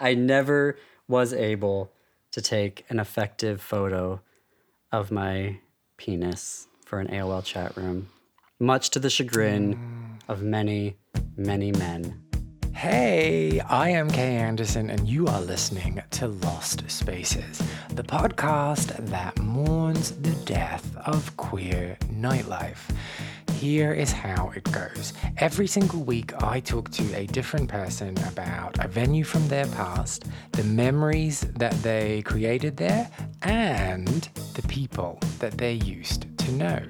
I never was able to take an effective photo of my penis for an AOL chat room, much to the chagrin mm. of many, many men. Hey, I am Kay Anderson, and you are listening to Lost Spaces, the podcast that mourns the death of queer nightlife. Here is how it goes. Every single week, I talk to a different person about a venue from their past, the memories that they created there, and the people that they used to know.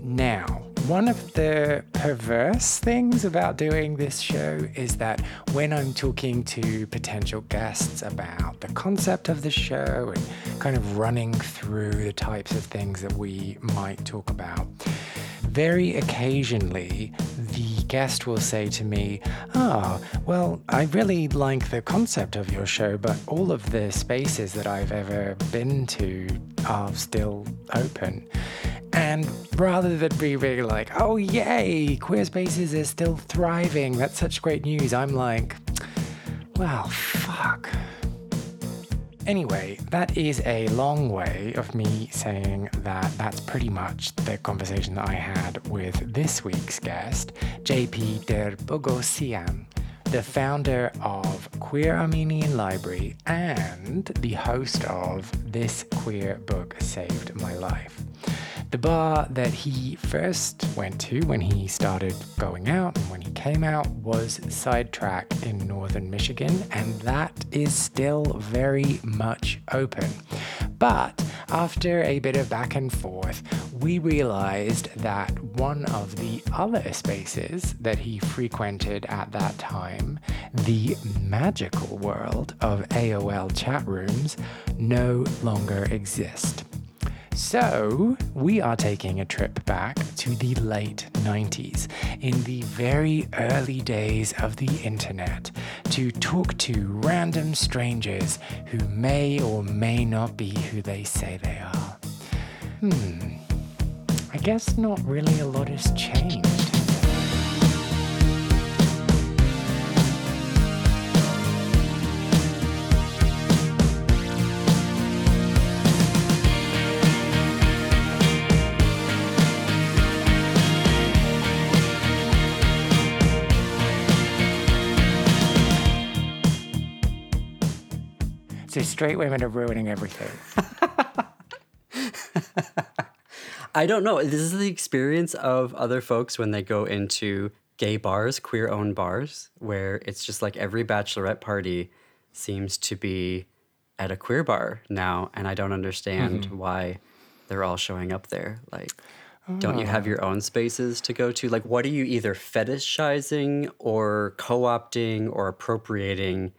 Now, one of the perverse things about doing this show is that when I'm talking to potential guests about the concept of the show and kind of running through the types of things that we might talk about, very occasionally the guest will say to me, Oh, well, I really like the concept of your show, but all of the spaces that I've ever been to are still open. And rather than be really like, oh, yay, queer spaces are still thriving, that's such great news, I'm like, well, fuck. Anyway, that is a long way of me saying that that's pretty much the conversation that I had with this week's guest, JP Der Boghossian, the founder of Queer Armenian Library and the host of This Queer Book Saved My Life. The bar that he first went to when he started going out and when he came out was Sidetrack in northern Michigan, and that is still very much open. But after a bit of back and forth, we realized that one of the other spaces that he frequented at that time, the magical world of AOL chat rooms, no longer exist. So, we are taking a trip back to the late 90s, in the very early days of the internet, to talk to random strangers who may or may not be who they say they are. Hmm, I guess not really a lot has changed. So straight women are ruining everything. I don't know. This is the experience of other folks when they go into gay bars, queer owned bars, where it's just like every bachelorette party seems to be at a queer bar now. And I don't understand mm-hmm. why they're all showing up there. Like, don't you have ah. your own spaces to go to? Like, what are you either fetishizing or co opting or appropriating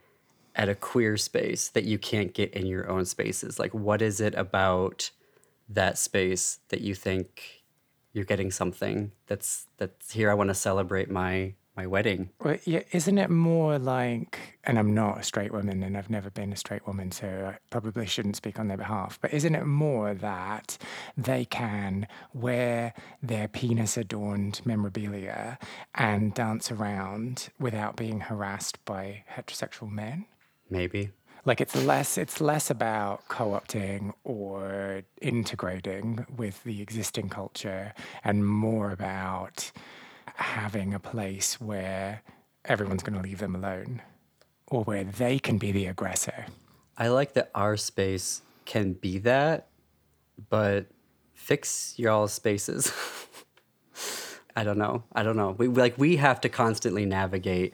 at a queer space that you can't get in your own spaces? Like, what is it about that space that you think you're getting something that's that's here? I want to celebrate my my wedding. Well, yeah, isn't it more like, and I'm not a straight woman and I've never been a straight woman, so I probably shouldn't speak on their behalf, but isn't it more that they can wear their penis adorned memorabilia and dance around without being harassed by heterosexual men? Maybe. Like it's less it's less about co-opting or integrating with the existing culture and more about having a place where everyone's going to leave them alone or where they can be the aggressor. I like that our space can be that, but fix y'all spaces. I don't know. I don't know. We like we have to constantly navigate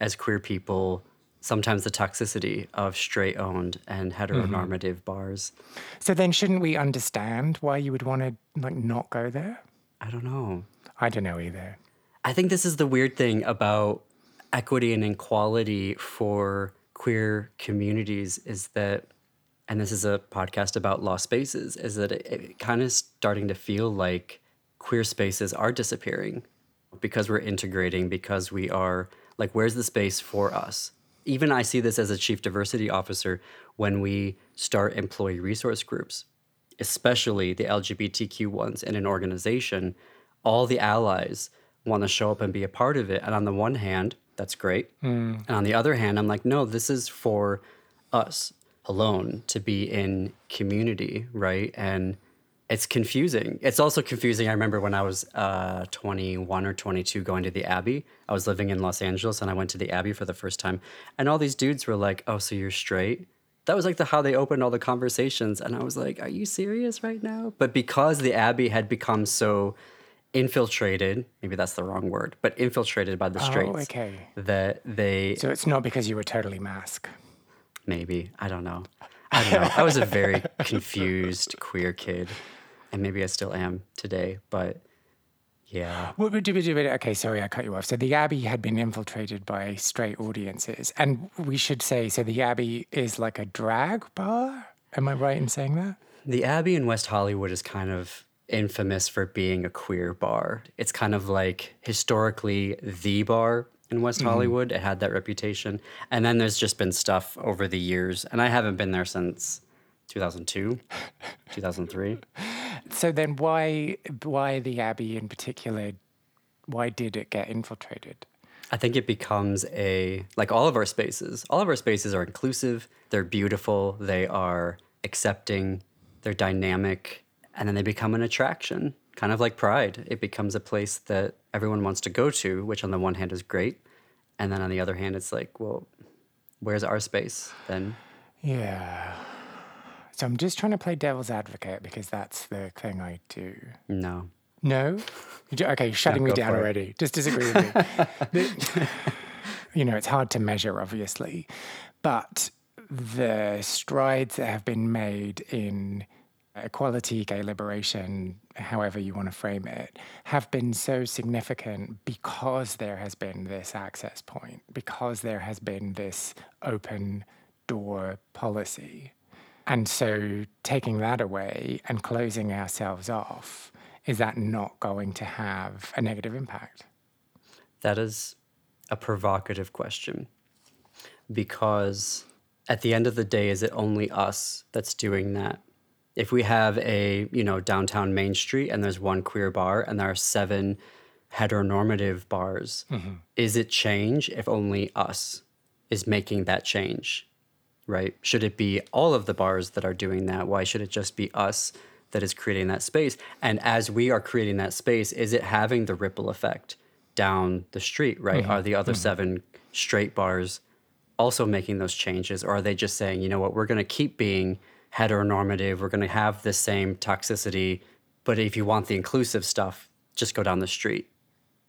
as queer people sometimes the toxicity of straight owned and heteronormative mm-hmm. bars. So then shouldn't we understand why you would want to like not go there? I don't know. I don't know either. I think this is the weird thing about equity and equality for queer communities is that and this is a podcast about lost spaces is that it, it kind of starting to feel like queer spaces are disappearing because we're integrating because we are like where's the space for us even i see this as a chief diversity officer when we start employee resource groups especially the lgbtq ones in an organization all the allies want to show up and be a part of it and on the one hand That's great. Hmm. And on the other hand, I'm like, no, this is for us alone to be in community, right? And it's confusing. It's also confusing. I remember when I was uh, 21 or 22 going to the Abbey. I was living in Los Angeles and I went to the Abbey for the first time. And all these dudes were like, oh, so you're straight? That was like the how they opened all the conversations. And I was like, are you serious right now? But because the Abbey had become so infiltrated, maybe that's the wrong word, but infiltrated by the straights, Oh, okay. that they So it's not because you were totally masked. maybe i don't know i don't know i was a very confused queer kid and maybe i still am today but yeah What would you do? Okay, sorry, I cut you off. So the Abbey had been infiltrated by straight audiences, and we should say so. The Abbey is like a drag bar. Am I right in saying that? the abbey in west hollywood is kind of infamous for being a queer bar it's kind of like historically the bar in west mm-hmm. hollywood it had that reputation and then there's just been stuff over the years and i haven't been there since 2002 2003 So then, why why the Abbey in particular? Why did it get infiltrated? I think it becomes a like all of our spaces. All of our spaces are inclusive, they're beautiful, they are accepting, they're dynamic, and then they become an attraction. Kind of like Pride. It becomes a place that everyone wants to go to, which on the one hand is great. And then on the other hand, it's like, well, where's our space then? Yeah. So I'm just trying to play devil's advocate because that's the thing I do. No. No? Okay, shutting me down already. Just disagree with me. You know, it's hard to measure, obviously, but the strides that have been made in equality, gay liberation, however you want to frame it, have been so significant because there has been this access point, because there has been this open door policy. And so taking that away and closing ourselves off, is that not going to have a negative impact? That is a provocative question because at the end of the day, is it only us that's doing that? If we have a, you know, downtown Main Street and there's one queer bar and there are seven heteronormative bars, mm-hmm. is it change if only us is making that change? Right? Should it be all of the bars that are doing that? Why should it just be us that is creating that space? And as we are creating that space, is it having the ripple effect down the street, right? Mm-hmm. Are the other mm-hmm. seven straight bars also making those changes? Or are they just saying, you know what, we're going to keep being heteronormative, we're going to have the same toxicity, but if you want the inclusive stuff, just go down the street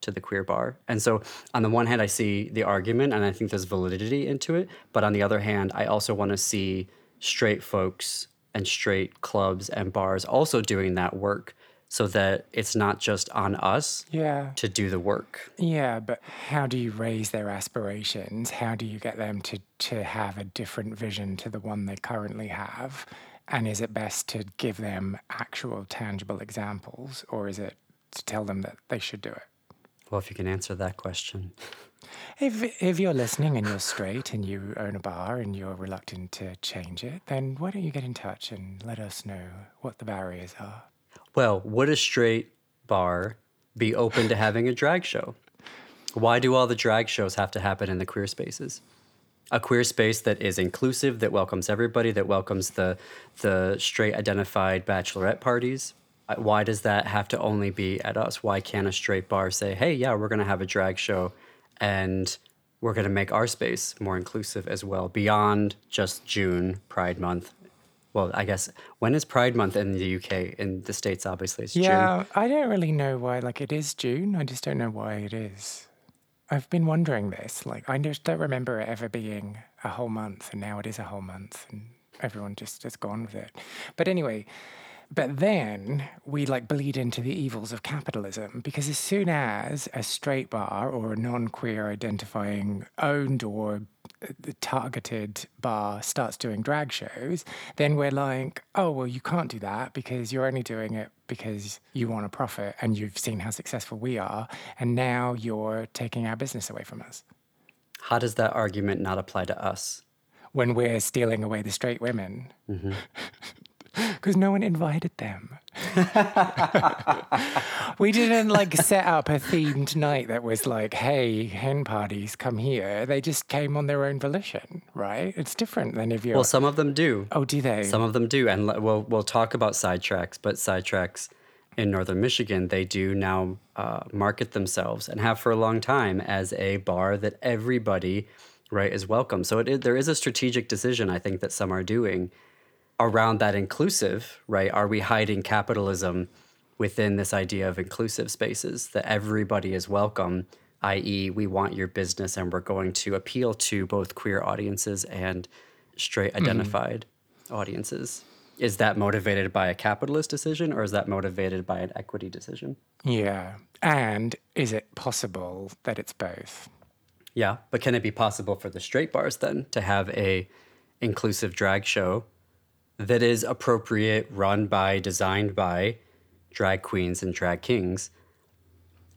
to the queer bar. And so, on the one hand, I see the argument and I think there's validity into it. But on the other hand, I also want to see straight folks and straight clubs and bars also doing that work so that it's not just on us Yeah. to do the work. Yeah, but how do you raise their aspirations? How do you get them to, to have a different vision to the one they currently have? And is it best to give them actual tangible examples or is it to tell them that they should do it? Well, if you can answer that question. If, if you're listening and you're straight and you own a bar and you're reluctant to change it, then why don't you get in touch and let us know what the barriers are? Well, would a straight bar be open to having a drag show? Why do all the drag shows have to happen in the queer spaces? A queer space that is inclusive, that welcomes everybody, that welcomes the the straight identified bachelorette parties. Why does that have to only be at us? Why can't a straight bar say, "Hey, yeah, we're going to have a drag show and we're going to make our space more inclusive as well beyond just June Pride month." Well, I guess when is Pride month in the UK? In the states obviously it's June. Yeah, I don't really know why. Like, it is June. I just don't know why it is. I've been wondering this. Like, I just don't remember it ever being a whole month, and now it is a whole month, and everyone just has gone with it. But anyway, but then we like bleed into the evils of capitalism because as soon as a straight bar or a non queer identifying owned or uh, targeted bar starts doing drag shows, then we're like, oh, well, you can't do that because you're only doing it because you want a profit and you've seen how successful we are. And now you're taking our business away from us How does that argument not apply to us? when we're stealing away the straight women because no one invited them. we didn't like set up a themed night that was like, hey, hen parties, come here. They just came on their own volition, right? It's different than if you're. Well, some of them do. oh, do they? Some of them do, and we'll we'll talk about sidetracks. But sidetracks in northern Michigan, they do now uh, market themselves and have for a long time as a bar that everybody, right, is welcome. So it is, there is a strategic decision I think that some are doing around that inclusive, right? Are we hiding capitalism within this idea of inclusive spaces that everybody is welcome? I.e., we want your business and we're going to appeal to both queer audiences and straight mm-hmm. identified audiences. Is that motivated by a capitalist decision or is that motivated by an equity decision? yeah. And is it possible that it's both? Yeah, but can it be possible for the straight bars then to have a inclusive drag show that is appropriate, run by, designed by drag queens and drag kings,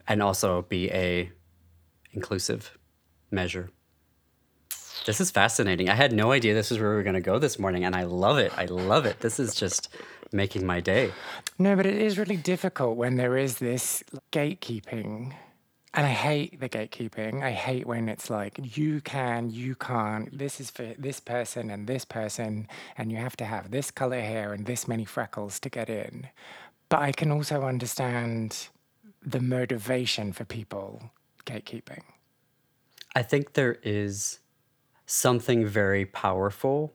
and also be a inclusive measure? This is fascinating. I had no idea this is where we were going to go this morning, and I love it. I love it. This is just making my day. No, but it is really difficult when there is this gatekeeping. And I hate the gatekeeping. I hate when it's like, you can, you can't, this is for this person and this person, and you have to have this color hair and this many freckles to get in. But I can also understand the motivation for people gatekeeping. I think there is something very powerful.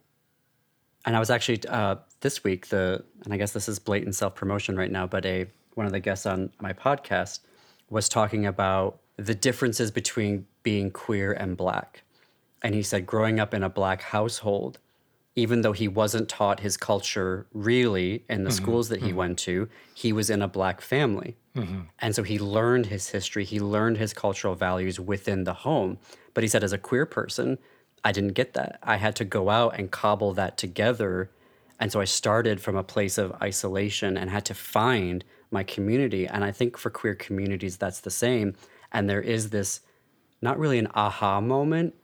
And I was actually uh, this week the, and I guess this is blatant self promotion right now, but a one of the guests on my podcast was talking about the differences between being queer and black. And he said, growing up in a black household, even though he wasn't taught his culture really in the mm-hmm. schools that he mm-hmm. went to, he was in a black family. Mm-hmm. And so he learned his history, he learned his cultural values within the home. But he said, as a queer person, I didn't get that. I had to go out and cobble that together. And so I started from a place of isolation and had to find my community. And I think for queer communities, that's the same. And there is this not really an aha moment,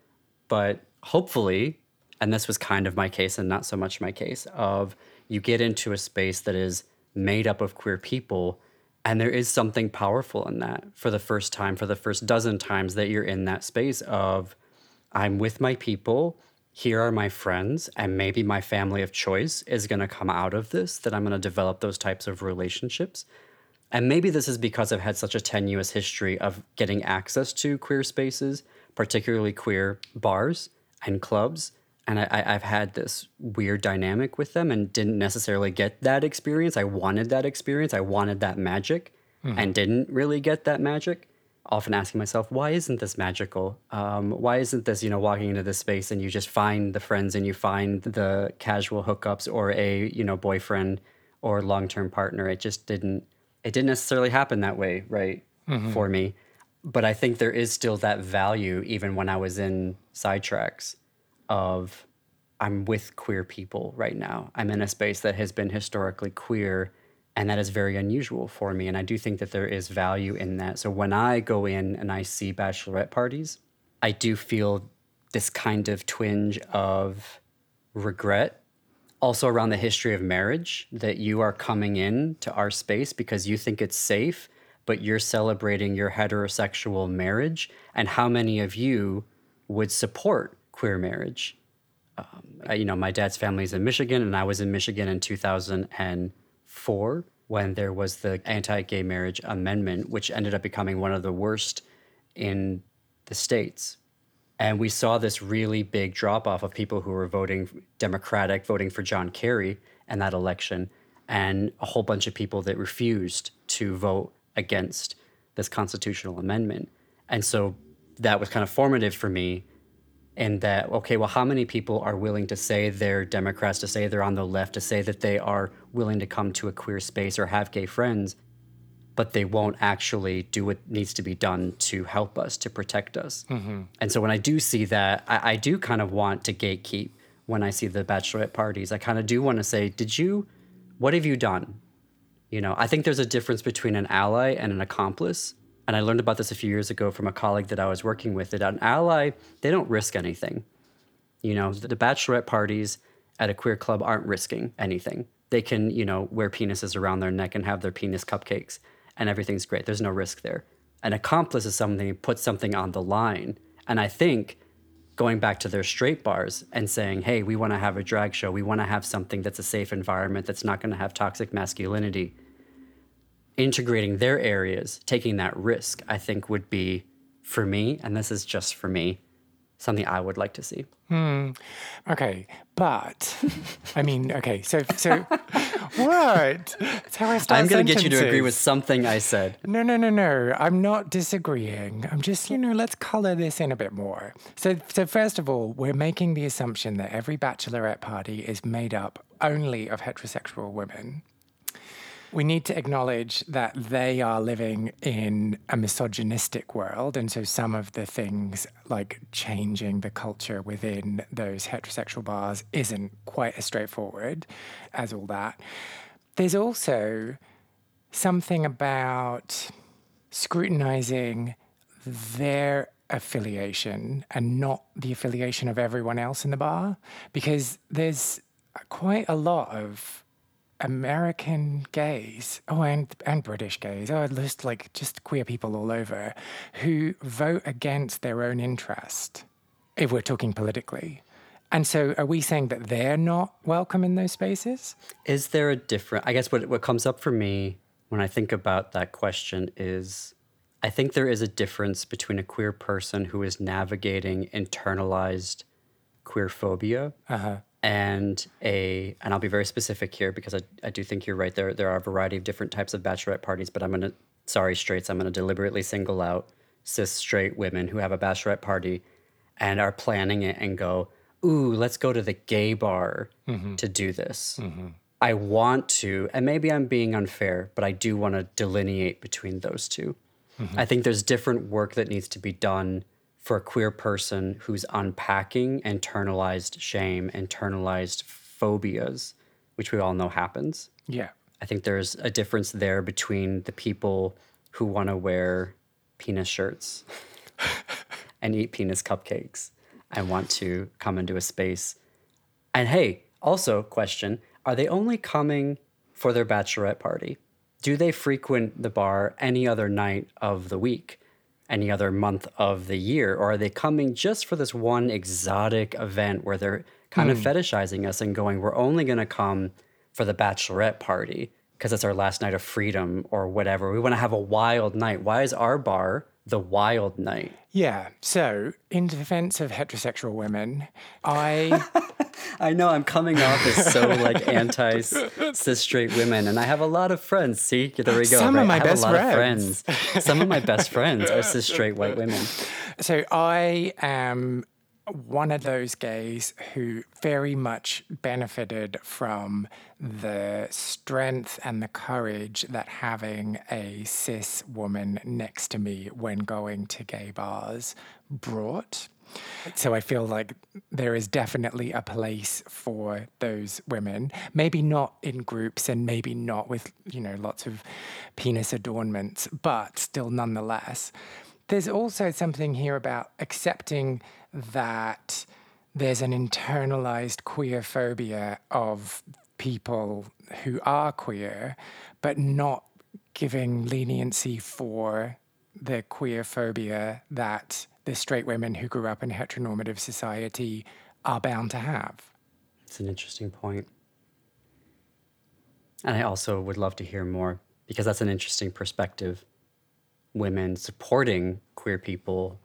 but hopefully, and this was kind of my case and not so much my case, of you get into a space that is made up of queer people. And there is something powerful in that for the first time, for the first dozen times that you're in that space of, I'm with my people. Here are my friends, and maybe my family of choice is going to come out of this, that I'm going to develop those types of relationships. And maybe this is because I've had such a tenuous history of getting access to queer spaces, particularly queer bars and clubs. And I, I- I've had this weird dynamic with them and didn't necessarily get that experience. I wanted that experience, I wanted that magic, mm-hmm. and didn't really get that magic often asking myself, why isn't this magical? Um, why isn't this, you know, walking into this space and you just find the friends and you find the casual hookups or a, you know, boyfriend or long-term partner? It just didn't, it didn't necessarily happen that way, right, for me. But I think there is still that value, even when I was in sidetracks, of I'm with queer people right now. I'm in a space that has been historically queer and that is very unusual for me. And I do think that there is value in that. So when I go in and I see bachelorette parties, I do feel this kind of twinge of regret. Also, around the history of marriage, that you are coming in to our space because you think it's safe, but you're celebrating your heterosexual marriage. And how many of you would support queer marriage? Um, I- you know, my dad's family is in Michigan, and I was in Michigan in 2004 when there was the anti gay marriage amendment, which ended up becoming one of the worst in the States. And we saw this really big drop off of people who were voting Democratic, voting for John Kerry in that election, and a whole bunch of people that refused to vote against this constitutional amendment. And so that was kind of formative for me in that okay well how many people are willing to say they're democrats to say they're on the left to say that they are willing to come to a queer space or have gay friends but they won't actually do what needs to be done to help us to protect us? Mm-hmm. And so when i do see that I, I do kind of want to gatekeep when i see the bachelorette parties. I kind of do want to say did you what have you done? You know i think there's a difference between an ally and an accomplice and I learned about this a few years ago from a colleague that I was working with. That an ally, they don't risk anything. You know, the bachelorette parties at a queer club aren't risking anything. They can, you know, wear penises around their neck and have their penis cupcakes, and everything's great. There's no risk there. An accomplice is something who puts something on the line. And I think going back to their straight bars and saying, hey, we want to have a drag show. We want to have something that's a safe environment that's not going to have toxic masculinity. Integrating their areas, taking that risk, I think would be, for me, and this is just for me, something I would like to see. Hmm. Okay, but I mean, okay, so so what? That's how I start. I'm going to get you to agree with something I said. No, no, no, no. I'm not disagreeing. I'm just, you know, let's color this in a bit more. So, so first of all, we're making the assumption that every bachelorette party is made up only of heterosexual women. We need to acknowledge that they are living in a misogynistic world. And so some of the things like changing the culture within those heterosexual bars isn't quite as straightforward as all that. There's also something about scrutinizing their affiliation and not the affiliation of everyone else in the bar because there's quite a lot of American gays, oh, and and British gays, oh, just like just queer people all over, who vote against their own interest, if we're talking politically. And so, are we saying that they're not welcome in those spaces? Is there a different? I guess what what comes up for me when I think about that question is, I think there is a difference between a queer person who is navigating internalized queer phobia uh-huh. And a and I'll be very specific here because I, I do think you're right. There there are a variety of different types of bachelorette parties, but I'm gonna sorry straights, I'm gonna deliberately single out cis straight women who have a bachelorette party and are planning it and go, ooh, let's go to the gay bar mm-hmm. to do this. Mm-hmm. I want to, and maybe I'm being unfair, but I do want to delineate between those 2 mm-hmm. I think there's different work that needs to be done for a queer person who's unpacking internalized shame, internalized phobias, which we all know happens. Yeah. I think there's a difference there between the people who want to wear penis shirts and eat penis cupcakes and want to come into a space. And hey, also, question are they only coming for their bachelorette party? Do they frequent the bar any other night of the week, any other month of the year? Or are they coming just for this one exotic event where they're kind of hmm. fetishizing us and going, we're only going to come for the bachelorette party because it's our last night of freedom or whatever. We want to have a wild night. Why is our bar the wild night? Yeah. So, in defense of heterosexual women, I I know I'm coming off as so like anti cis straight women, and I have a lot of friends. See, there we go. Some of my best friends. friends. Some of my best friends are cis straight white women. so I am one of those gays who very much benefited from the strength and the courage that having a cis woman next to me when going to gay bars brought. So I feel like there is definitely a place for those women. Maybe not in groups and maybe not with, you know, lots of penis adornments, but still nonetheless. There's also something here about accepting that there's an internalized queer phobia of people who are queer, but not giving leniency for the queer phobia that the straight women who grew up in heteronormative society are bound to have. It's an interesting point. And I also would love to hear more because that's an interesting perspective. Women supporting queer people,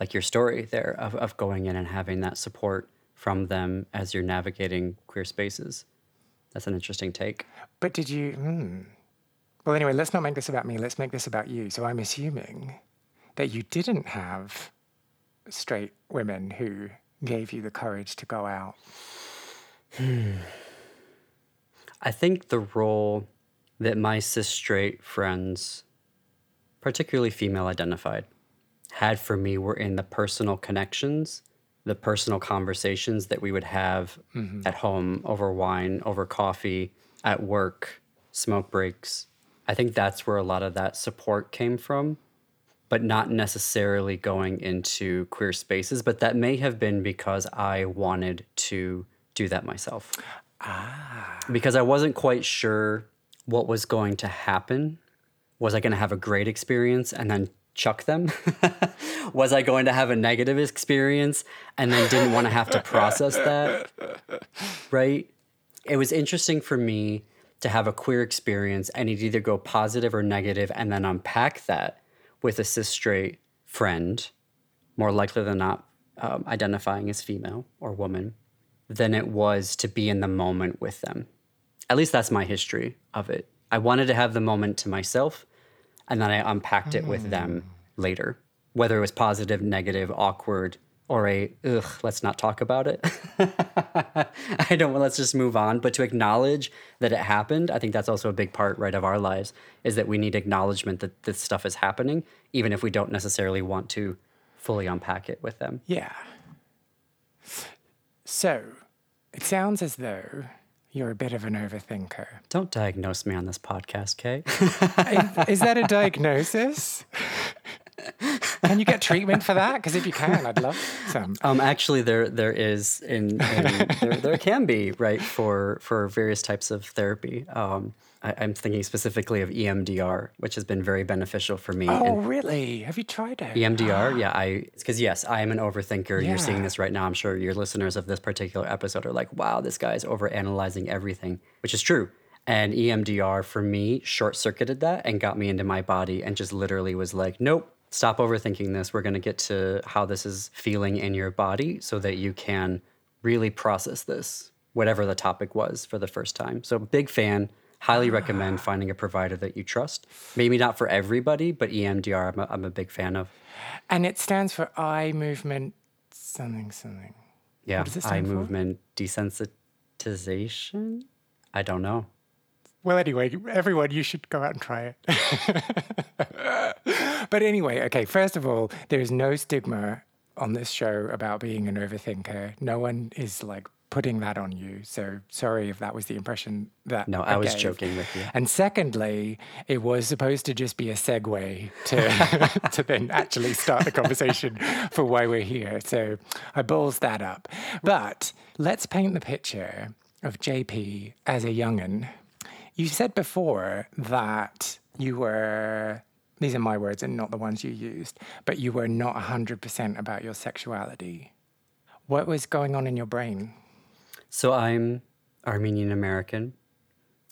like your story there, of, of going in and having that support from them as you're navigating queer spaces. That's an interesting take. But did you? Hmm. Well, anyway, let's not make this about me. Let's make this about you. So I'm assuming that you didn't have straight women who gave you the courage to go out. I think the role that my cis straight friends, particularly female identified, had for me were in the personal connections, the personal conversations that we would have at home over wine, over coffee, at work, smoke breaks. I think that's where a lot of that support came from, but not necessarily going into queer spaces. But that may have been because I wanted to do that myself. Ah. Because I wasn't quite sure what was going to happen. Was I going to have a great experience and then chuck them? was I going to have a negative experience and then didn't want to have to process that? Right? It was interesting for me to have a queer experience and it either go positive or negative and then unpack that with a cis straight friend, more likely than not um, identifying as female or woman, than it was to be in the moment with them. At least that's my history of it. I wanted to have the moment to myself and then I unpacked it with them mm. later, whether it was positive, negative, awkward, or a ugh, let's not talk about it. I don't let's just move on. But to acknowledge that it happened, I think that's also a big part, right, of our lives, is that we need acknowledgement that this stuff is happening, even if we don't necessarily want to fully unpack it with them. Yeah. So, it sounds as though you're a bit of an overthinker. Don't diagnose me on this podcast, Kay. is, is that a diagnosis? can you get treatment for that? Because if you can, I'd love some. Um, actually, there there is in, in there, there can be right for for various types of therapy. Um, I, am thinking specifically of EMDR, which has been very beneficial for me. Oh, and really? Have you tried it? EMDR, yeah. I because yes, I am an overthinker. Yeah. You're seeing this right now. I'm sure your listeners of this particular episode are like, "Wow, this guy's over analyzing everything," which is true. And EMDR for me short circuited that and got me into my body and just literally was like, "Nope, stop overthinking this. We're going to get to how this is feeling in your body so that you can really process this, whatever the topic was for the first time. So, big fan. Highly recommend finding a provider that you trust. Maybe not for everybody, but EMDR, I'm a, I'm a big fan of. And it stands for eye movement something something. Yeah, eye for? movement desensitization. I don't know. Well, anyway, everyone, you should go out and try it. but anyway, okay, first of all, there is no stigma on this show about being an overthinker. No one is like putting that on you. So sorry if that was the impression that. No, I, I was gave. joking with you. And secondly, it was supposed to just be a segue to to then actually start the conversation for why we're here. So I balls that up. But let's paint the picture of JP as a youngin. You said before that you were these are my words and not the ones you used, but you were not 100% about your sexuality. What was going on in your brain? So I'm Armenian American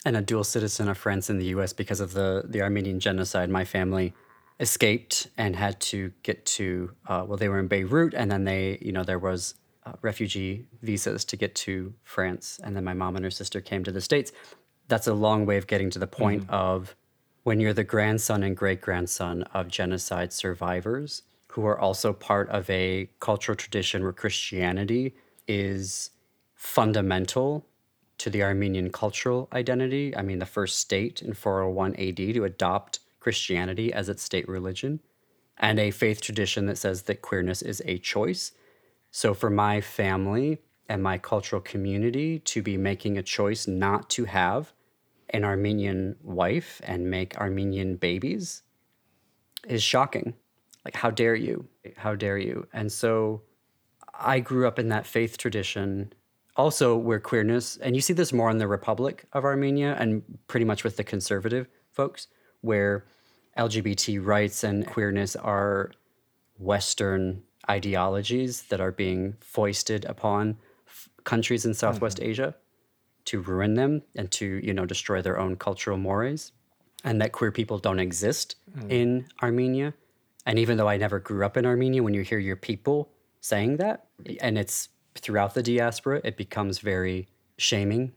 and a dual citizen of France and the US because of the, the Armenian genocide. My family escaped and had to get to, uh, well, they were in Beirut and then they, you know, there was uh, refugee visas to get to France. And then my mom and her sister came to the States. That's a long way of getting to the point mm-hmm. of when you're the grandson and great grandson of genocide survivors who are also part of a cultural tradition where Christianity is fundamental to the Armenian cultural identity. I mean, the first state in 401 AD to adopt Christianity as its state religion, and a faith tradition that says that queerness is a choice. So, for my family and my cultural community to be making a choice not to have an Armenian wife and make Armenian babies is shocking. Like, how dare you? How dare you? And so I grew up in that faith tradition, also where queerness, and you see this more in the Republic of Armenia and pretty much with the conservative folks, where LGBT rights and queerness are Western ideologies that are being foisted upon f- countries in Southwest mm-hmm. Asia to ruin them and to you know destroy their own cultural mores and that queer people don't exist mm. in Armenia and even though I never grew up in Armenia when you hear your people saying that and it's throughout the diaspora it becomes very shaming.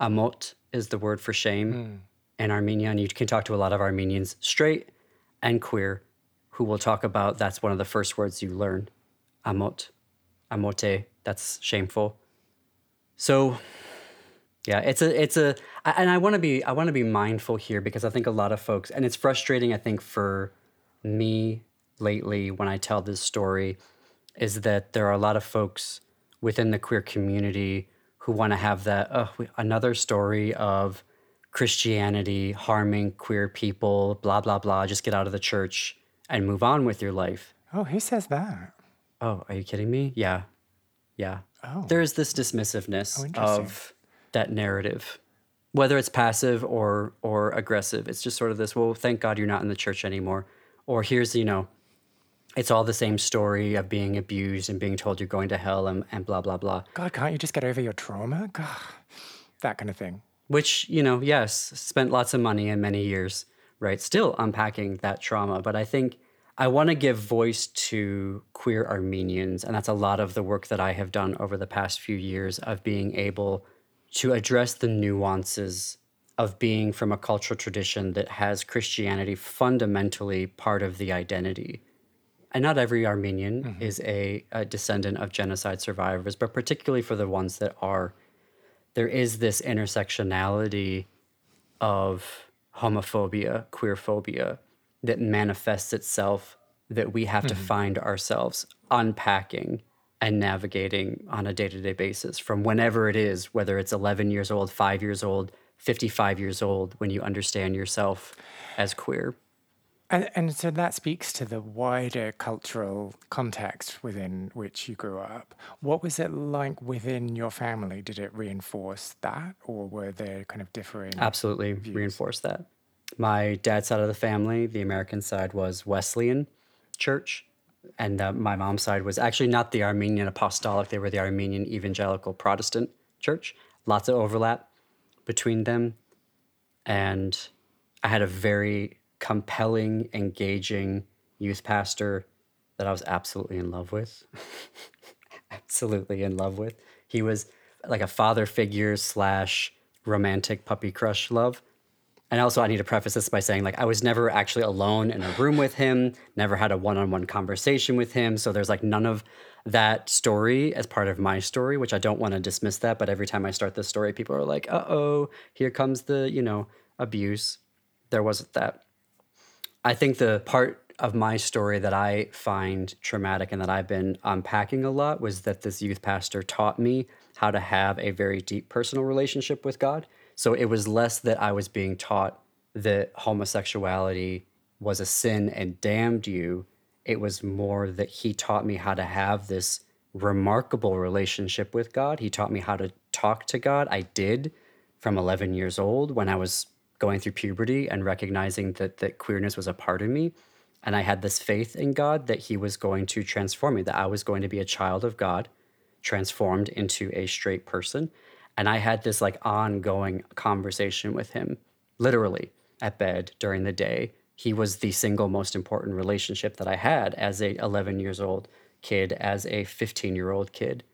Amot is the word for shame mm. in Armenia and you can talk to a lot of Armenians straight and queer who will talk about that's one of the first words you learn. Amot. Amote. That's shameful. So yeah, it's a it's a and I want to be I want to be mindful here because I think a lot of folks and it's frustrating I think for me lately when I tell this story is that there are a lot of folks within the queer community who want to have that oh, another story of Christianity harming queer people, blah blah blah, just get out of the church and move on with your life. Oh, who says that? Oh, are you kidding me? Yeah. Yeah. Oh. There's this dismissiveness oh, of that narrative. Whether it's passive or or aggressive, it's just sort of this, well, thank God you're not in the church anymore. Or here's, you know, it's all the same story of being abused and being told you're going to hell and, and blah blah blah. God, can't you just get over your trauma? God, that kind of thing. Which, you know, yes, spent lots of money and many years, right? Still unpacking that trauma. But I think I want to give voice to queer Armenians. And that's a lot of the work that I have done over the past few years of being able to address the nuances of being from a cultural tradition that has Christianity fundamentally part of the identity. And not every Armenian mm-hmm. is a, a descendant of genocide survivors, but particularly for the ones that are, there is this intersectionality of homophobia, queerphobia, that manifests itself that we have mm-hmm. to find ourselves unpacking and navigating on a day-to-day basis from whenever it is whether it's 11 years old 5 years old 55 years old when you understand yourself as queer and, and so that speaks to the wider cultural context within which you grew up. What was it like within your family? Did it reinforce that, or were there kind of differing? Absolutely views? reinforce that my dad's side of the family, the American side was Wesleyan Church, and uh, my mom's side was actually not the Armenian Apostolic; they were the Armenian Evangelical Protestant Church. Lots of overlap between them, and I had a very compelling, engaging youth pastor that I was absolutely in love with. absolutely in love with. He was like a father figure slash romantic puppy crush love. And also i need to preface this by saying like i was never actually alone in a room with him never had a one-on-one conversation with him. So there's like none of that story as part of my story which i don't want to dismiss that. But every time i start this story people are like uh-oh here comes the you know abuse. There wasn't that i think the part of my story that i find traumatic and that i've been unpacking a lot was that this youth pastor taught me how to have a very deep personal relationship with god so it was less that I was being taught that homosexuality was a sin and damned you. It was more that he taught me how to have this remarkable relationship with God. He taught me how to talk to God. I did from 11 years old when I was going through puberty and recognizing that that queerness was a part of me and I had this faith in God that he was going to transform me, that I was going to be a child of God, transformed into a straight person. And I had this like ongoing conversation with him, literally at bed during the day. He was the single most important relationship that I had as a 11 years old kid, as a 15 year old kid.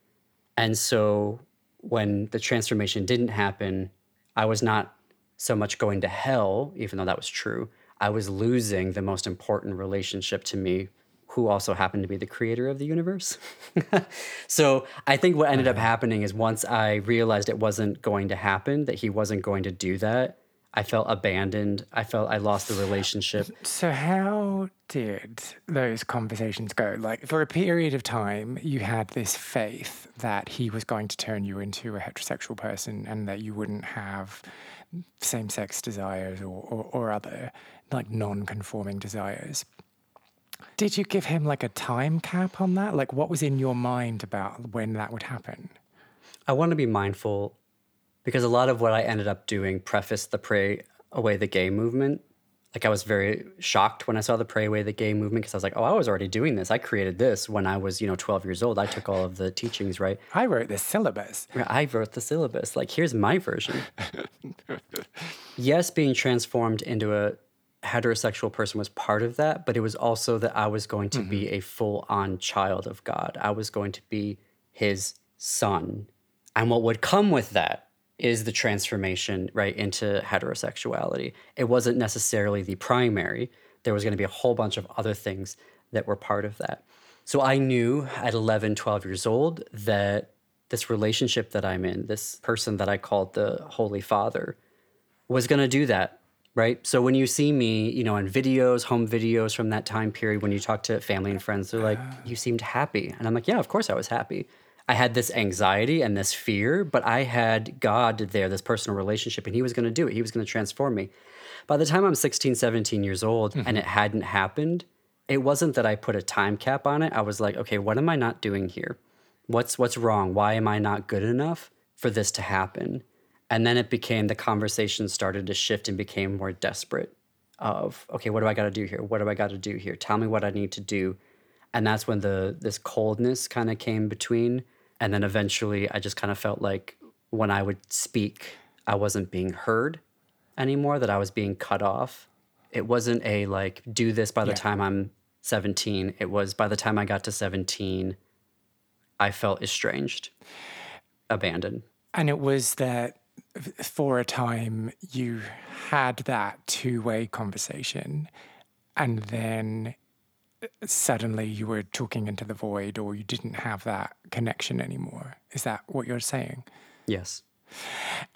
And so when the transformation didn't happen, I was not so much going to hell, even though that was true. I was losing the most important relationship to me who also happened to be the creator of the universe. so I think what ended up uh-huh. happening is once I realized it wasn't going to happen, that he wasn't going to do that, I felt abandoned. I felt I lost the relationship. So, how did those conversations go? Like, for a period of time, you had this faith that he was going to turn you into a heterosexual person and that you wouldn't have same sex desires or, or, or other like non conforming desires. Did you give him like a time cap on that? Like, what was in your mind about when that would happen? I want to be mindful because a lot of what I ended up doing prefaced the pray away the gay movement. Like I was very shocked when I saw the pray away the gay movement because I was like, oh, I was already doing this. I created this when I was, you know, 12 years old. I took all of the teachings, right? I wrote the syllabus. I wrote the syllabus. Like, here's my version. yes, being transformed into a heterosexual person was part of that, but it was also that I was going to mm-hmm. be a full on child of God. I was going to be his son. And what would come with that is the transformation right into heterosexuality. It wasn't necessarily the primary, there was going to be a whole bunch of other things that were part of that. So I knew at 11, 12 years old that this relationship that I'm in, this person that I called the Holy Father, was going to do that right? So when you see me, you know, on videos, home videos from that time period, when you talk to family and friends, they're like, "You seemed happy," and I'm like, "Yeah, of course I was happy." I had this anxiety and this fear, but I had God there, this personal relationship, and He was going to do it. He was going to transform me. By the time I'm 16, 17 years old, mm-hmm. and it hadn't happened, it wasn't that I put a time cap on it. I was like, okay, what am I not doing here? What's what's wrong? Why am I not good enough for this to happen? And then it became the conversation started to shift and became more desperate of, okay, what do I got to do here? What do I got to do here? Tell me what I need to do. And that's when the this coldness kind of came between. And then eventually I just kind of felt like when I would speak, I wasn't being heard anymore, that I was being cut off. It wasn't a like, do this by the Yeah. time I'm 17. It was by the time I got to 17, I felt estranged, abandoned. And it was that for a time you had that two way conversation, and then suddenly you were talking into the void, or you didn't have that connection anymore. Is that what you're saying? Yes.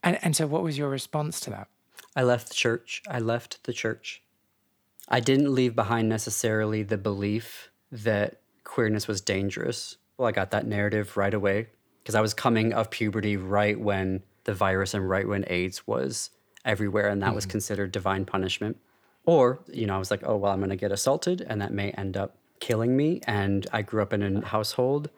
And, and so, what was your response to that? I left the church. I left the church. I didn't leave behind necessarily the belief that queerness was dangerous. Well, I got that narrative right away because I was coming of puberty right when the virus and right when AIDS was everywhere and that was mm-hmm. considered divine punishment. Or, you know, I was like, oh, well, I'm going to get assaulted and that may end up killing me. And I grew up in a household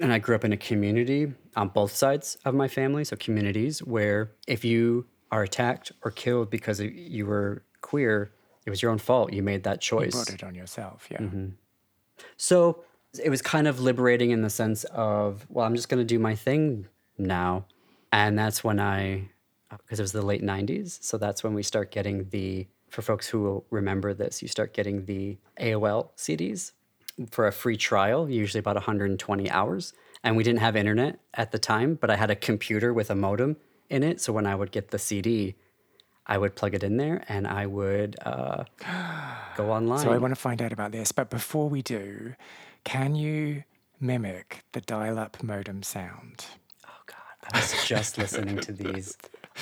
and I grew up in a community on both sides of my family, so communities where if you are attacked or killed because you were queer, it was your own fault. You made that choice. You brought it on yourself, yeah. Mm-hmm. So it was kind of liberating in the sense of, well, I'm just going to do my thing now. And that's when I, because it was the late 90s. So that's when we start getting the, for folks who will remember this, you start getting the AOL CDs for a free trial, usually about 120 hours. And we didn't have internet at the time, but I had a computer with a modem in it. So when I would get the CD, I would plug it in there and I would uh, go online. So I want to find out about this. But before we do, can you mimic the dial up modem sound? Oh God, I was just listening to these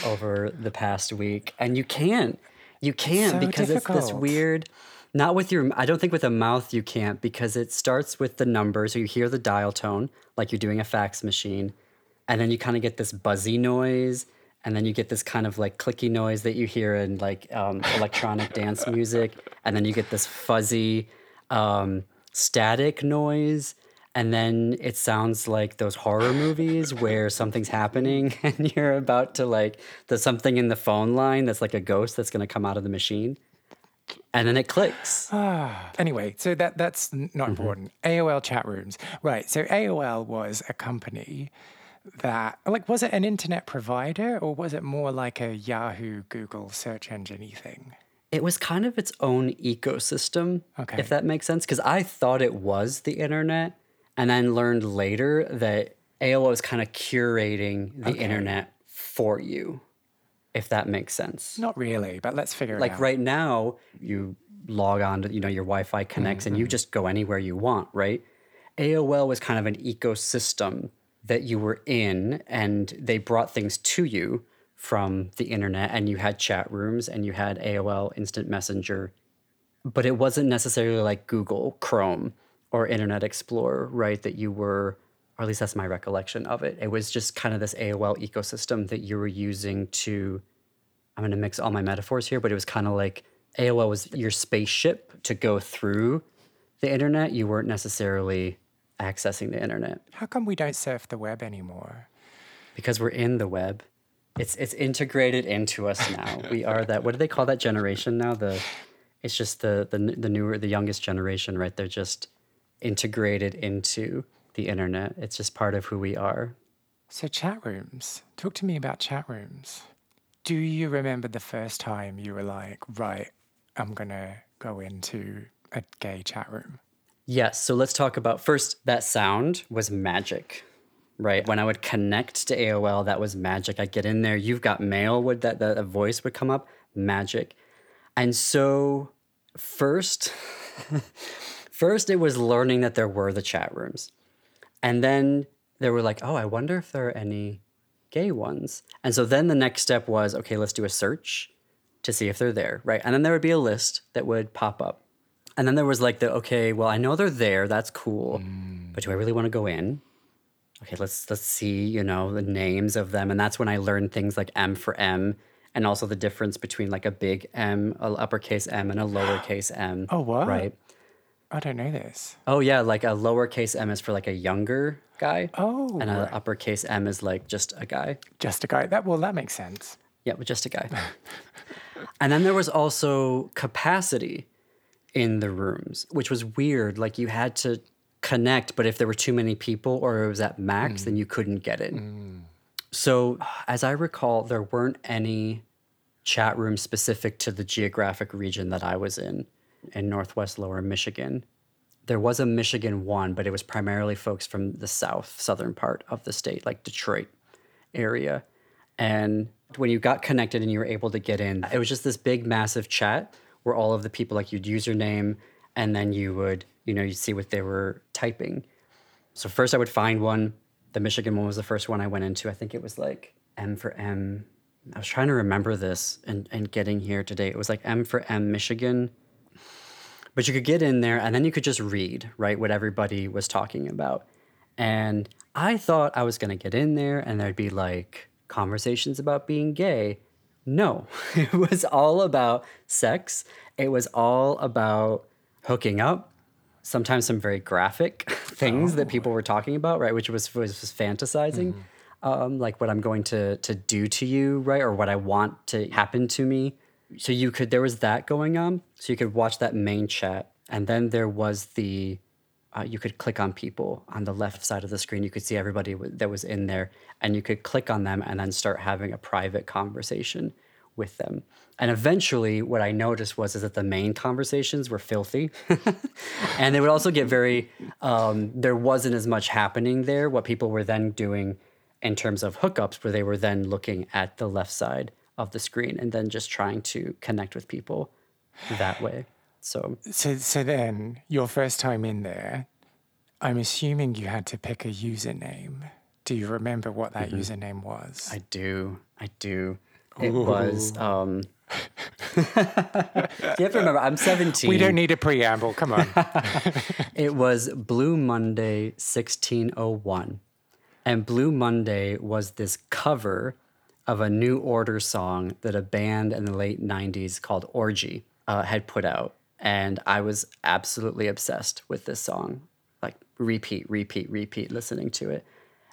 over the past week, and you can't, you can't so because it's this weird. Not with your, I don't think with a mouth you can't because it starts with the number, so you hear the dial tone like you're doing a fax machine, and then you kind of get this buzzy noise, and then you get this kind of like clicky noise that you hear in like um, electronic dance music, and then you get this fuzzy um, static noise. And then it sounds like those horror movies where something's happening and you're about to like, there's something in the phone line that's like a ghost that's going to come out of the machine. And then it clicks. Anyway, so that that's not mm-hmm. important. AOL chat rooms, right? So AOL was a company that, like, was it an internet provider or was it more like a Yahoo, Google search engine thing? It was kind of its own ecosystem, Okay. if that makes sense. Because I thought it was the internet and then learned later that AOL was kind of curating the internet for you, if that makes sense. Not really, but let's figure it out. like right now you log on to you know your wi-fi connects and you Mm-hmm. just go anywhere you want right aol was kind of an ecosystem that you were in and they brought things to you from the internet and you had chat rooms and you had aol instant messenger but it wasn't necessarily like google chrome or internet explorer right that you were or at least that's my recollection of it it was just kind of this aol ecosystem that you were using to I'm going to mix all my metaphors here, but it was kind of like AOL was your spaceship to go through the internet. You weren't necessarily accessing the internet How come we don't surf the web anymore? because we're in the web. It's it's integrated into us now. we are that. What do they call that generation now? The it's just the the the newer, the youngest generation, right? They're just integrated into the internet. It's just part of who we are. So, chat rooms. Talk to me about chat rooms. Do you remember the first time you were like, right, I'm going to go into a gay chat room? Yes. So let's talk about first that sound was magic, right? When I would connect to AOL, that was magic. I'd get in there, you've got mail, would that the, the voice would come up, magic. And so first, first it was learning that there were the chat rooms. And then they were like, oh, I wonder if there are any gay ones. And so then the next step was, okay, let's do a search to see if they're there, right? And then there would be a list that would pop up. And then there was like the okay, well, I know they're there. That's cool, mm. but do I really want to go in? Okay, let's let's see, you know, the names of them, and that's when I learned things like M for M, and also the difference between like a big M, a uppercase M, and a lowercase M. Oh, what? Right. I don't know this. Oh yeah, like a lowercase m is for like a younger guy. Oh, And a uppercase M is like just a guy. just a guy. That well, that makes sense. Yeah, but just a guy. and then there was also capacity in the rooms, which was weird. Like you had to connect, but if there were too many people or it was at max, mm. then you couldn't get in. Mm. So, as I recall, there weren't any chat rooms specific to the geographic region that I was in, in Northwest Lower Michigan. There was a Michigan one, but it was primarily folks from the south, southern part of the state, like Detroit area. And when you got connected and you were able to get in, it was just this big, massive chat where all of the people, like you'd use your name and then you would, you know, you'd see what they were typing. So first I would find one. The Michigan one was the first one I went into. I think it was like M for M. I was trying to remember this and, and getting here today. It was like M for M Michigan. But you could get in there and then you could just read, right, what everybody was talking about. And I thought I was going to get in there and there'd be like conversations about being gay. No, it was all about sex. It was all about hooking up. Sometimes some very graphic things that people were talking about, right? Which was was, was fantasizing, um, like what I'm going to to do to you, right, or what I want to happen to me. So you could there was that going on. So you could watch that main chat, and then there was the uh, you could click on people on the left side of the screen. You could see everybody w- that was in there, and you could click on them and then start having a private conversation with them. And eventually, what I noticed was is that the main conversations were filthy, and they would also get very. Um, there wasn't as much happening there. What people were then doing, in terms of hookups, where they were then looking at the left side of the screen and then just trying to connect with people that way. So So, so then your first time in there, I'm assuming you had to pick a username. Do you remember what that username was? I do. I do. It was. Um, you have to remember, I'm 17. we don't need a preamble. Come on. It was Blue Monday 1601. And Blue Monday was this cover of a New Order song that a band in the late 90s called Orgy uh, had put out. And I was absolutely obsessed with this song. Like repeat, repeat, repeat, listening to it.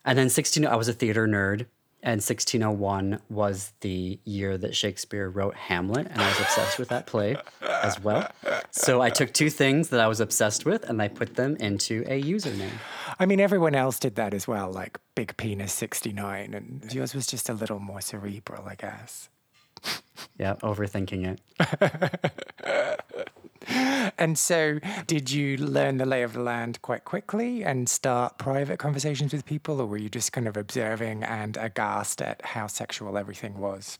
And then 16, I was a theater nerd. And 1601 was the year that Shakespeare wrote Hamlet, and I was obsessed with that play as well. So I took two things that I was obsessed with and I put them into a username. I mean, everyone else did that as well, like Big Penis 69, and yours was just a little more cerebral, I guess. Yeah, overthinking it. And so, did you learn the lay of the land quite quickly and start private conversations with people, or were you just kind of observing and aghast at how sexual everything was?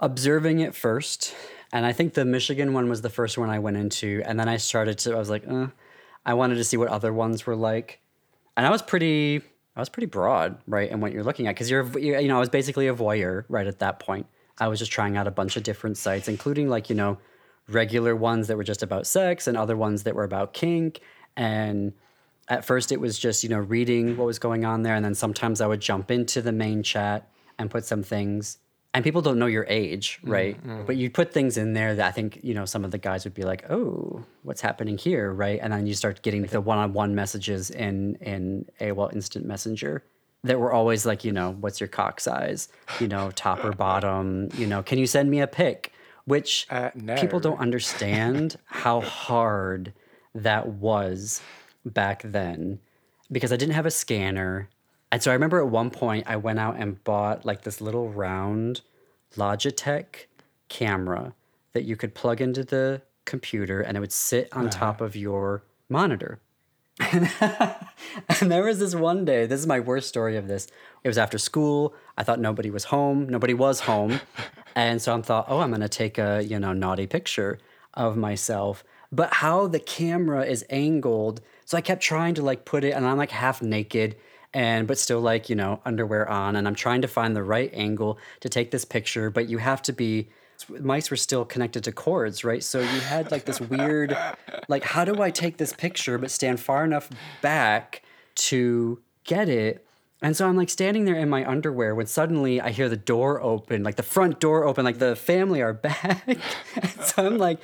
Observing it first, and I think the Michigan one was the first one I went into, and then I started to. I was like, uh, I wanted to see what other ones were like, and I was pretty. I was pretty broad, right, in what you're looking at, because you're, you know, I was basically a voyeur right at that point. I was just trying out a bunch of different sites, including like you know, regular ones that were just about sex and other ones that were about kink. And at first, it was just you know reading what was going on there, and then sometimes I would jump into the main chat and put some things. And people don't know your age, mm, right? Mm. But you put things in there that I think you know some of the guys would be like, "Oh, what's happening here?" Right? And then you start getting the one-on-one messages in in AOL Instant Messenger that were always like, you know, what's your cock size? You know, top or bottom? You know, can you send me a pic? Which Uh, no. people don't understand how hard that was back then because I didn't have a scanner. And so I remember at one point I went out and bought like this little round Logitech camera that you could plug into the computer and it would sit on top of your monitor. And there was this one day, this is my worst story of this. It was after school. I thought nobody was home. Nobody was home. and so I thought, oh, I'm going to take a, you know, naughty picture of myself. But how the camera is angled. So I kept trying to like put it, and I'm like half naked and but still like, you know, underwear on. And I'm trying to find the right angle to take this picture. But you have to be mics were still connected to cords, right? So you had like this weird, like, how do I take this picture but stand far enough back to get it? And so I'm like standing there in my underwear when suddenly I hear the door open, like the front door open, like the family are back. so I'm like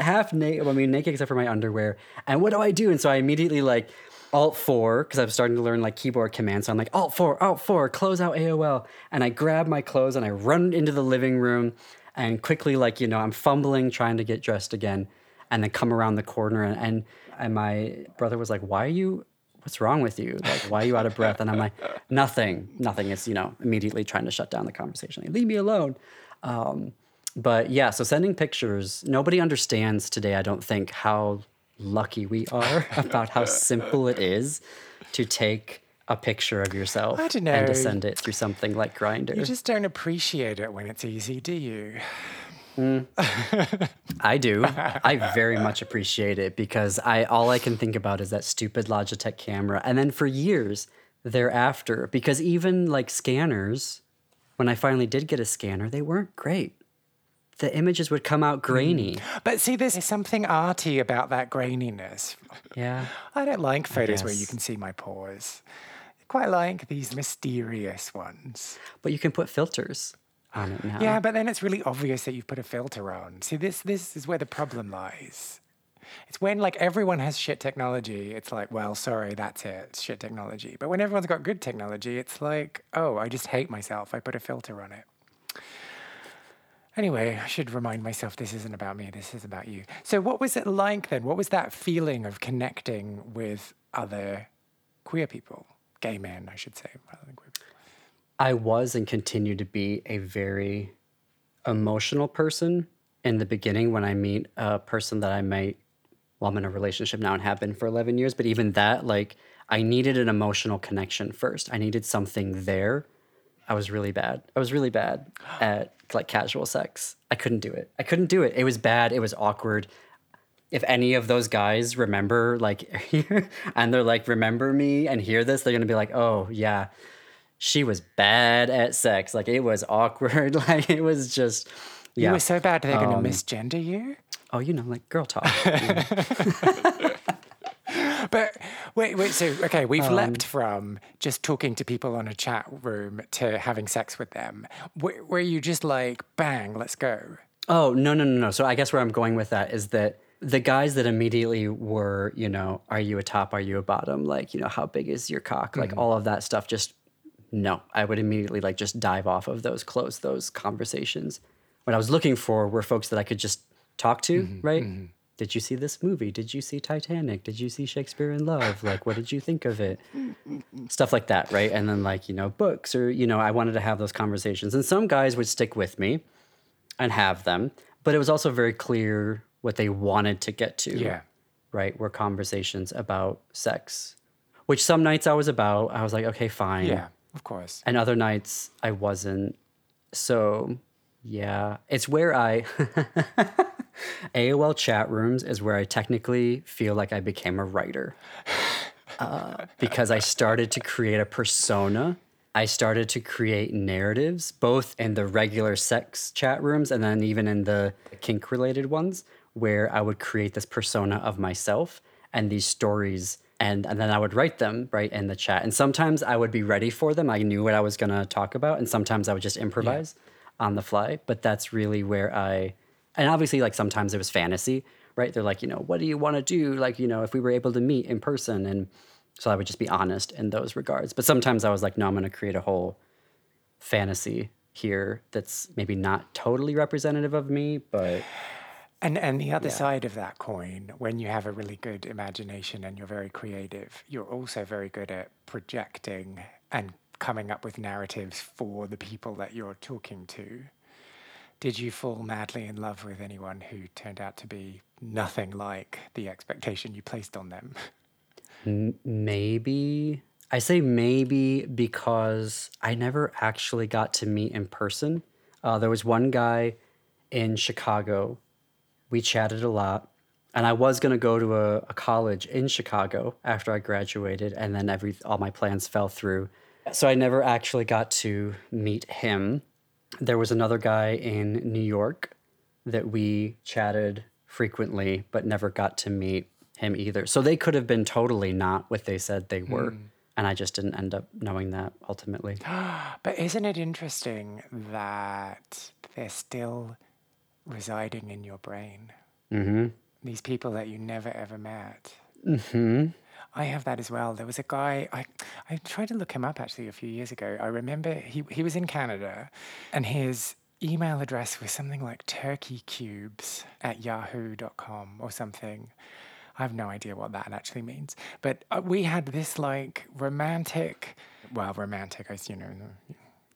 half naked, I mean, naked except for my underwear. And what do I do? And so I immediately like Alt 4, because I'm starting to learn like keyboard commands. So I'm like Alt 4, Alt 4, close out AOL. And I grab my clothes and I run into the living room and quickly, like, you know, I'm fumbling, trying to get dressed again. And then come around the corner and, and, and my brother was like, Why are you what's wrong with you? Like, why are you out of breath? And I'm like, nothing, nothing. It's, you know, immediately trying to shut down the conversation. Like, Leave me alone. Um, but yeah, so sending pictures, nobody understands today, I don't think, how lucky we are about how simple it is to take a picture of yourself I don't know. and to send it through something like Grindr. You just don't appreciate it when it's easy, do you? Mm. I do. I very much appreciate it because I all I can think about is that stupid Logitech camera. And then for years thereafter, because even like scanners, when I finally did get a scanner, they weren't great. The images would come out grainy. Hmm. But see, there's something arty about that graininess. Yeah. I don't like photos where you can see my pores. Quite like these mysterious ones. But you can put filters on it now. Yeah, but then it's really obvious that you've put a filter on. See, this this is where the problem lies. It's when like everyone has shit technology, it's like, well, sorry, that's it, it's shit technology. But when everyone's got good technology, it's like, oh, I just hate myself. I put a filter on it. Anyway, I should remind myself this isn't about me, this is about you. So, what was it like then? What was that feeling of connecting with other queer people? Gay man, I should say, rather than queer. I was and continue to be a very emotional person in the beginning when I meet a person that I might, well, I'm in a relationship now and have been for 11 years, but even that, like, I needed an emotional connection first. I needed something there. I was really bad. I was really bad at like casual sex. I couldn't do it. I couldn't do it. It was bad. It was awkward. If any of those guys remember, like, and they're like, remember me and hear this, they're gonna be like, oh, yeah, she was bad at sex. Like, it was awkward. Like, it was just, You yeah. were so bad they're Um, to misgender you? oh, you know, like girl talk. But wait, wait. So okay, we've Um, leapt from just talking to people on a chat room to having sex with them. Where, where you just like, bang, let's go. Oh, no, no, no, no. So I guess where I'm going with that is that the guys that immediately were, you know, are you a top? Are you a bottom? Like, you know, how big is your cock? Like mm-hmm. all of that stuff. Just no, I would immediately like just dive off of those, close those conversations. What I was looking for were folks that I could just talk to, mm-hmm. right? Mm-hmm. Did you see this movie? Did you see Titanic? Did you see Shakespeare in Love? Like, what did you think of it? Stuff like that, right? And then, like, you know, books or, you know, I wanted to have those conversations. And some guys would stick with me and have them, but it was also very clear what they wanted to get to. Yeah. Right? Were conversations about sex, which some nights I was about. I was like, okay, fine. Yeah, of course. And other nights I wasn't. So, yeah, it's where I. AOL chat rooms is where I technically feel like I became a writer uh, because I started to create a persona. I started to create narratives, both in the regular sex chat rooms and then even in the kink related ones, where I would create this persona of myself and these stories. And, and then I would write them right in the chat. And sometimes I would be ready for them. I knew what I was going to talk about. And sometimes I would just improvise on the fly. But that's really where I, and obviously, like sometimes it was fantasy, right? They're like, you know, what do you want to do? Like, you know, if we were able to meet in person. And so I would just be honest in those regards. But sometimes I was like, no, I'm going to create a whole fantasy here that's maybe not totally representative of me, but And and the other side of that coin, when you have a really good imagination and you're very creative, you're also very good at projecting and coming up with narratives for the people that you're talking to. Did you fall madly in love with anyone who turned out to be nothing like the expectation you placed on them? maybe I say maybe because I never actually got to meet in person. Uh, there was one guy in Chicago. We chatted a lot, and I was gonna go to a, a college in Chicago after I graduated, and then every all my plans fell through. So I never actually got to meet him. There was another guy in New York that we chatted frequently, but never got to meet him either. So they could have been totally not what they said they were. Hmm. And I just didn't end up knowing that ultimately. But isn't it interesting that they're still residing in your brain? Mm-hmm. These people that you never ever met. Mm-hmm. I have that as well. There was a guy I I tried to look him up actually a few years ago. I remember he he was in Canada, and his email address was something like turkeycubes at yahoo.com or something. I have no idea what that actually means. But uh, we had this like romantic, well, romantic, I you know,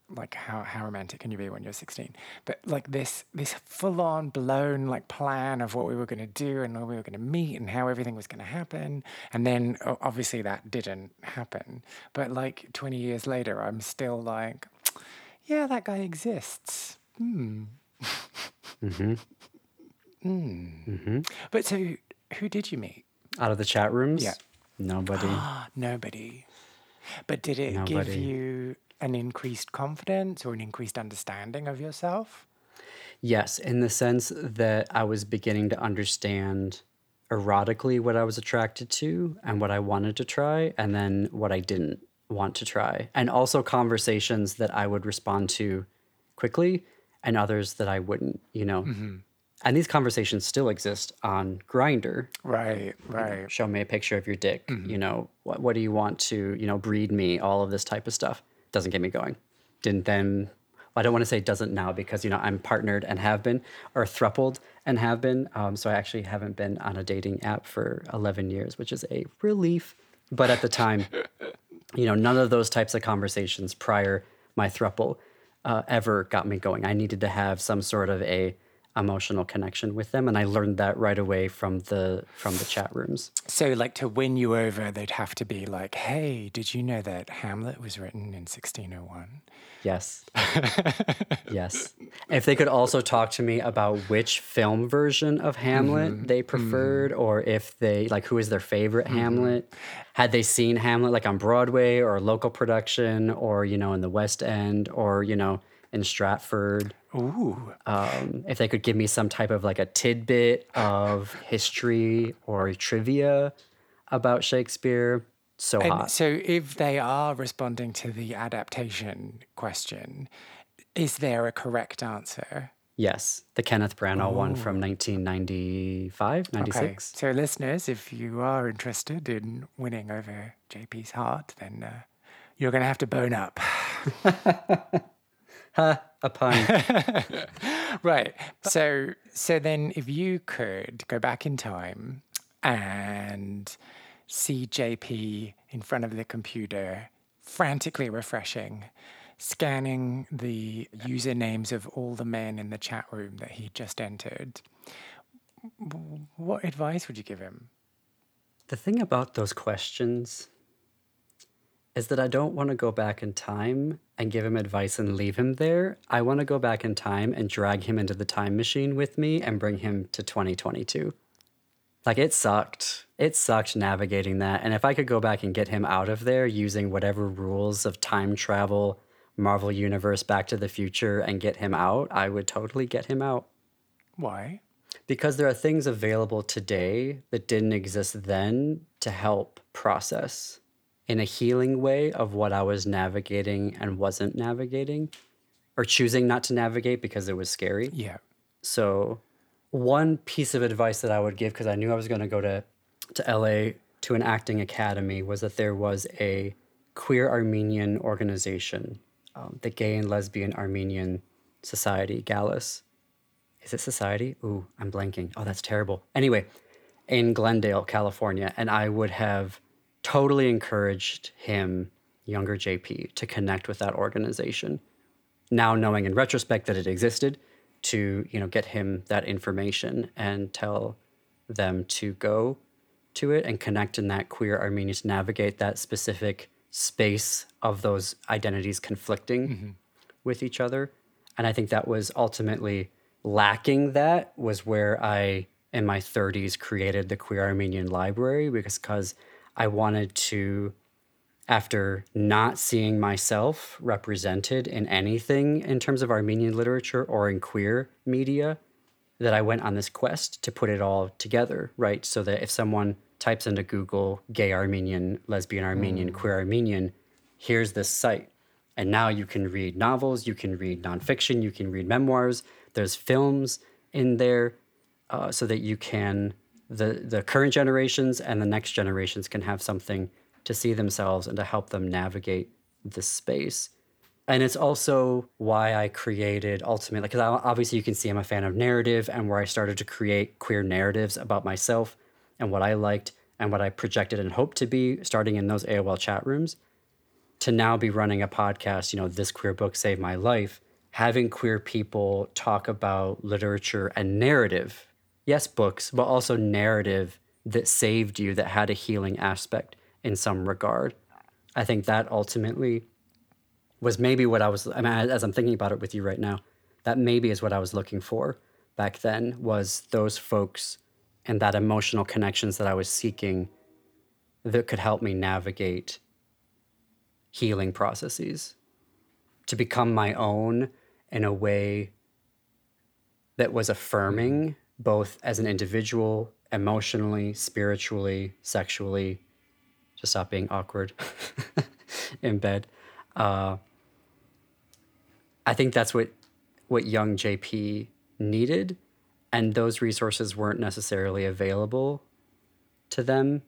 like how, how romantic can you be when you're 16 but like this this full on blown like plan of what we were going to do and where we were going to meet and how everything was going to happen and then obviously that didn't happen but like 20 years later i'm still like yeah that guy exists hmm Mm-hmm. hmm Mm-hmm. but so who did you meet Out of the chat rooms? Yeah. Nobody. nobody but did it give you an increased confidence or an increased understanding of yourself Yes, in the sense that I was beginning to understand erotically what I was attracted to and what I wanted to try, and then what I didn't want to try. And also conversations that I would respond to quickly and others that I wouldn't, you know. Mm-hmm. And these conversations still exist on Grindr. right right Show me a picture of your dick. Mm-hmm. You know, what, what do you want to, you know, breed me? All of this type of stuff doesn't get me going. Didn't then, I don't want to say doesn't now because, you know, I'm partnered and have been, or thrupled and have been. Um, so I actually haven't been on a dating app for 11 years, which is a relief. But at the time, you know, none of those types of conversations prior my thruple uh, ever got me going. I needed to have some sort of a emotional connection with them, and I learned that right away from the from the chat rooms. So, like to win you over, they'd have to be like, "Hey, did you know that Hamlet was written in 1601?" Yes, yes. If they could also talk to me about which film version of Hamlet mm-hmm. they preferred, mm-hmm. or if they like who is their favorite mm-hmm. Hamlet, had they seen Hamlet like on Broadway or a local production, or you know in the West End, or you know in Stratford. Ooh, um, if they could give me some type of like a tidbit of history or trivia about Shakespeare, so and hot. so if they are responding to the adaptation question, is there a correct answer? Yes, the Kenneth Branagh one from 1995, Okay. 96. So, listeners, if you are interested in winning over JP's heart, then uh, you're going to have to bone up. Ha, a pun. Right. So so then if you could go back in time and see JP in front of the computer frantically refreshing scanning the usernames of all the men in the chat room that he just entered what advice would you give him the thing about those questions is that I don't want to go back in time and give him advice and leave him there. I want to go back in time and drag him into the time machine with me and bring him to 2022. Like it sucked. It sucked navigating that. And if I could go back and get him out of there using whatever rules of time travel, Marvel Universe, Back to the Future, and get him out, I would totally get him out why because there are things available today that didn't exist then to help process in a healing way of what I was navigating and wasn't navigating or choosing not to navigate because it was scary. yeah So, one piece of advice that I would give because I knew I was going to go to to LA to an acting academy was that there was a queer Armenian organization, um, the Gay and Lesbian Armenian Society, GALAS. Is it society? Ooh, I'm blanking. Oh, that's terrible. Anyway, in Glendale, California, and I would have totally encouraged him, younger JP, to connect with that organization. Now knowing in retrospect that it existed to you know get him that information and tell them to go to it and connect in that queer armenia to navigate that specific space of those identities conflicting mm-hmm. with each other. And i think that was ultimately lacking that was where i in my 30s created the queer armenian library because because i wanted to after not seeing myself represented in anything in terms of Armenian literature or in queer media, that I went on this quest to put it all together, right? So that if someone types into Google gay Armenian, lesbian Armenian, queer Armenian, here's this site. And now you can read novels, you can read nonfiction, you can read memoirs. There's films in there uh, so that you can, the, the current generations and the next generations can have something to see themselves and to help them navigate this space. And it's also why I created Ultimately, because obviously you can see I'm a fan of narrative and where I started to create queer narratives about myself and what I liked and what I projected and hoped to be starting in those AOL chat rooms to now be running a podcast, you know, this queer book saved my life, having queer people talk about literature and narrative. Yes, books, but also narrative that saved you, that had a healing aspect in some regard. I think that ultimately was maybe what I was, I mean, as I'm thinking about it with you right now, that maybe is what I was looking for back then was those folks and that emotional connections that I was seeking that could help me navigate healing processes to become my own in a way that was affirming both as an individual emotionally spiritually sexually to stop being awkward in bed uh, i think that's what what young jp needed and those resources weren't necessarily available to them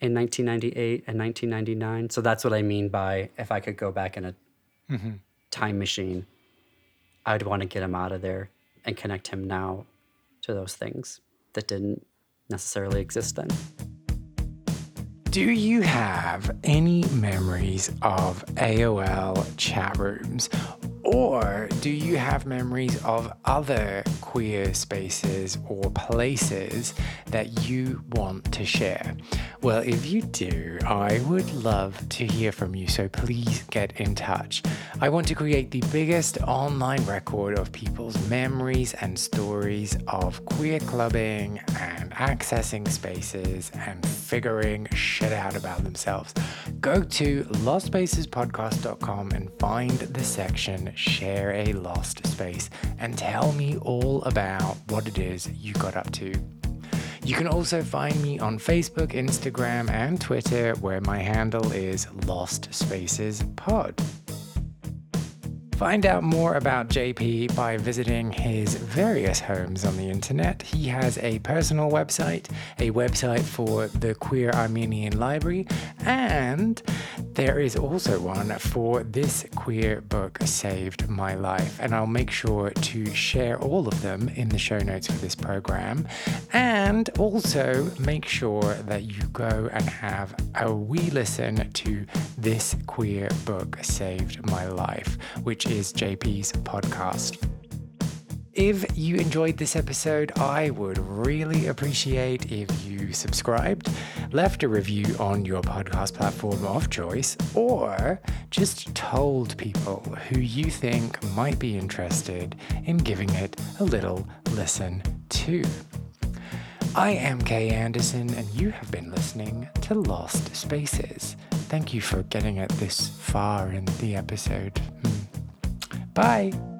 in 1998 and 1999. So that's what I mean by if I could go back in a mm-hmm. time machine, I'd want to get him out of there and connect him now to those things that didn't necessarily exist then. Do you have any memories of AOL chat rooms or do you have memories of other queer spaces or places that you want to share? Well, if you do, I would love to hear from you, so please get in touch. I want to create the biggest online record of people's memories and stories of queer clubbing and accessing spaces and figuring shit out about themselves. Go to lostspacespodcast.com and find the section Share a Lost Space and tell me all about what it is you got up to. You can also find me on Facebook, Instagram, and Twitter, where my handle is Lost Spaces Pod. Find out more about JP by visiting his various homes on the internet. He has a personal website, a website for the Queer Armenian Library, and there is also one for This Queer Book Saved My Life. And I'll make sure to share all of them in the show notes for this program. And also make sure that you go and have a wee listen to This Queer Book Saved My Life, which is JP's podcast. If you enjoyed this episode, I would really appreciate if you subscribed, left a review on your podcast platform of choice, or just told people who you think might be interested in giving it a little listen too. I am Kay Anderson, and you have been listening to Lost Spaces. Thank you for getting it this far in the episode. Hmm. Bye.